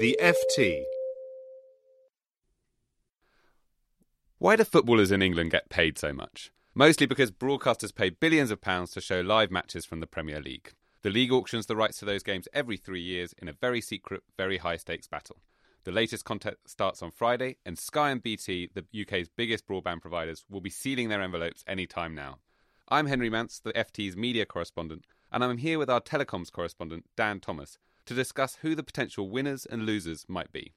The FT. Why do footballers in England get paid so much? Mostly because broadcasters pay billions of pounds to show live matches from the Premier League. The league auctions the rights to those games every three years in a very secret, very high stakes battle. The latest contest starts on Friday, and Sky and BT, the UK's biggest broadband providers, will be sealing their envelopes any time now. I'm Henry Mance, the FT's media correspondent, and I'm here with our telecoms correspondent, Dan Thomas, to discuss who the potential winners and losers might be.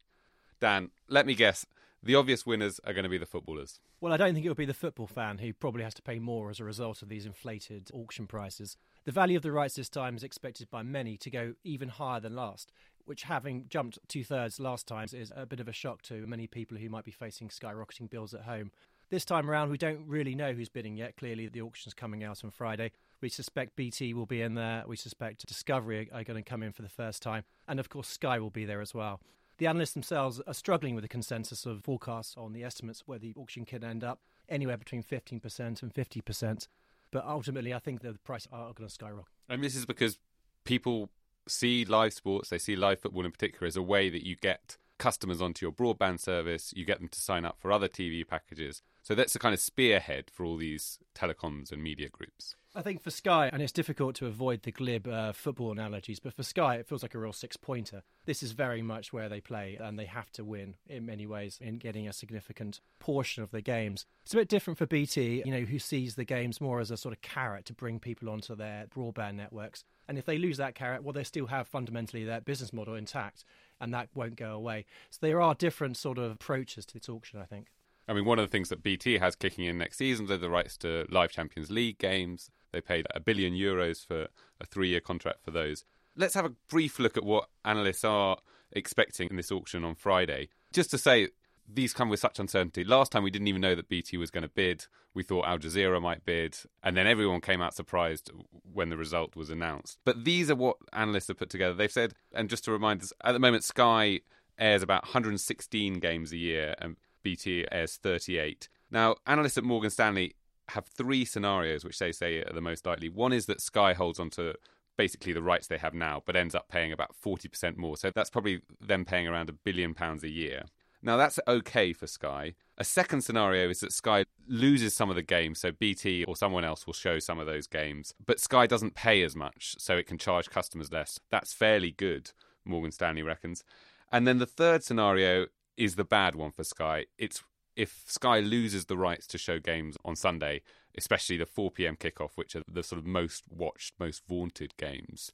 Dan, let me guess, the obvious winners are going to be the footballers. Well, I don't think it will be the football fan who probably has to pay more as a result of these inflated auction prices. The value of the rights this time is expected by many to go even higher than last, which, having jumped two thirds last time, is a bit of a shock to many people who might be facing skyrocketing bills at home. This time around, we don't really know who's bidding yet. Clearly, the auction's coming out on Friday. We suspect BT will be in there. We suspect Discovery are going to come in for the first time. And of course, Sky will be there as well. The analysts themselves are struggling with the consensus of forecasts on the estimates where the auction can end up, anywhere between 15% and 50%. But ultimately, I think the price are going to skyrocket. And this is because people see live sports, they see live football in particular as a way that you get customers onto your broadband service, you get them to sign up for other TV packages. So that's the kind of spearhead for all these telecoms and media groups. I think for Sky, and it's difficult to avoid the glib uh, football analogies, but for Sky, it feels like a real six pointer. This is very much where they play, and they have to win in many ways in getting a significant portion of the games. It's a bit different for BT, you know, who sees the games more as a sort of carrot to bring people onto their broadband networks. And if they lose that carrot, well, they still have fundamentally their business model intact, and that won't go away. So there are different sort of approaches to this auction, I think. I mean, one of the things that BT has kicking in next season are the rights to live Champions League games. They paid a billion euros for a three year contract for those. Let's have a brief look at what analysts are expecting in this auction on Friday. Just to say, these come with such uncertainty. Last time we didn't even know that BT was going to bid. We thought Al Jazeera might bid, and then everyone came out surprised when the result was announced. But these are what analysts have put together. They've said, and just to remind us, at the moment, Sky airs about 116 games a year, and BT airs 38. Now, analysts at Morgan Stanley have three scenarios which they say are the most likely. One is that Sky holds on to basically the rights they have now, but ends up paying about 40% more. So that's probably them paying around a billion pounds a year. Now, that's okay for Sky. A second scenario is that Sky loses some of the games, so BT or someone else will show some of those games, but Sky doesn't pay as much, so it can charge customers less. That's fairly good, Morgan Stanley reckons. And then the third scenario is the bad one for Sky. It's if Sky loses the rights to show games on Sunday, especially the 4 p.m. kickoff, which are the sort of most watched, most vaunted games.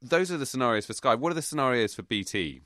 Those are the scenarios for Sky. What are the scenarios for BT?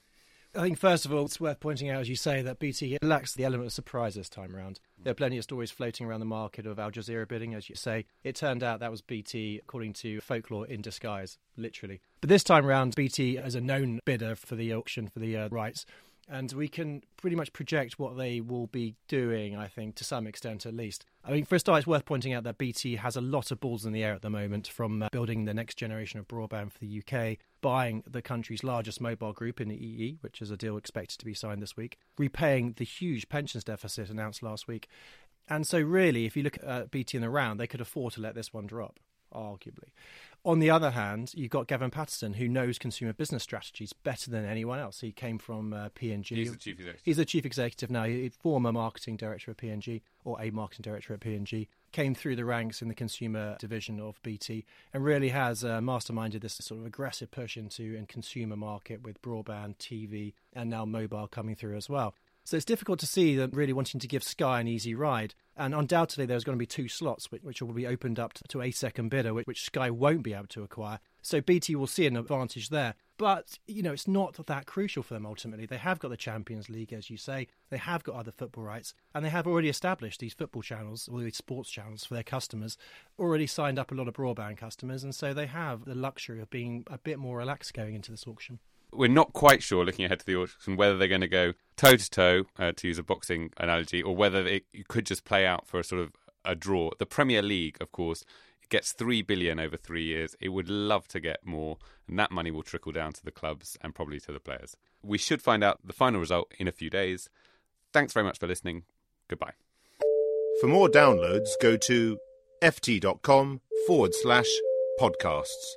I think, first of all, it's worth pointing out, as you say, that BT lacks the element of surprise this time around. There are plenty of stories floating around the market of Al Jazeera bidding, as you say. It turned out that was BT, according to folklore, in disguise, literally. But this time around, BT, as a known bidder for the auction for the uh, rights, and we can pretty much project what they will be doing, I think, to some extent at least. I mean, for a start, it's worth pointing out that BT has a lot of balls in the air at the moment from uh, building the next generation of broadband for the UK, buying the country's largest mobile group in the EE, which is a deal expected to be signed this week, repaying the huge pensions deficit announced last week. And so, really, if you look at uh, BT in the round, they could afford to let this one drop, arguably. On the other hand, you've got Gavin Patterson, who knows consumer business strategies better than anyone else. He came from uh, P&G. He's the chief executive. He's the chief executive now. He's former marketing director at P&G, or a marketing director at P&G. Came through the ranks in the consumer division of BT and really has uh, masterminded this sort of aggressive push into a consumer market with broadband, TV, and now mobile coming through as well. So it's difficult to see them really wanting to give Sky an easy ride. And undoubtedly, there's going to be two slots which, will be opened up to a second bidder, which, which Sky won't be able to acquire. So BT will see an advantage there. But, you know, it's not that crucial for them ultimately. They have got the Champions League, as you say. They have got other football rights. And they have already established these football channels, or these sports channels for their customers, already signed up a lot of broadband customers. And so they have the luxury of being a bit more relaxed going into this auction we're not quite sure, looking ahead to the auction, whether they're going to go toe to toe, to use a boxing analogy, or whether it could just play out for a sort of a draw. The Premier League, of course, gets three billion over three years. It would love to get more, and that money will trickle down to the clubs and probably to the players. We should find out the final result in a few days. Thanks very much for listening. Goodbye. For more downloads, go to ft.com forward slash podcasts.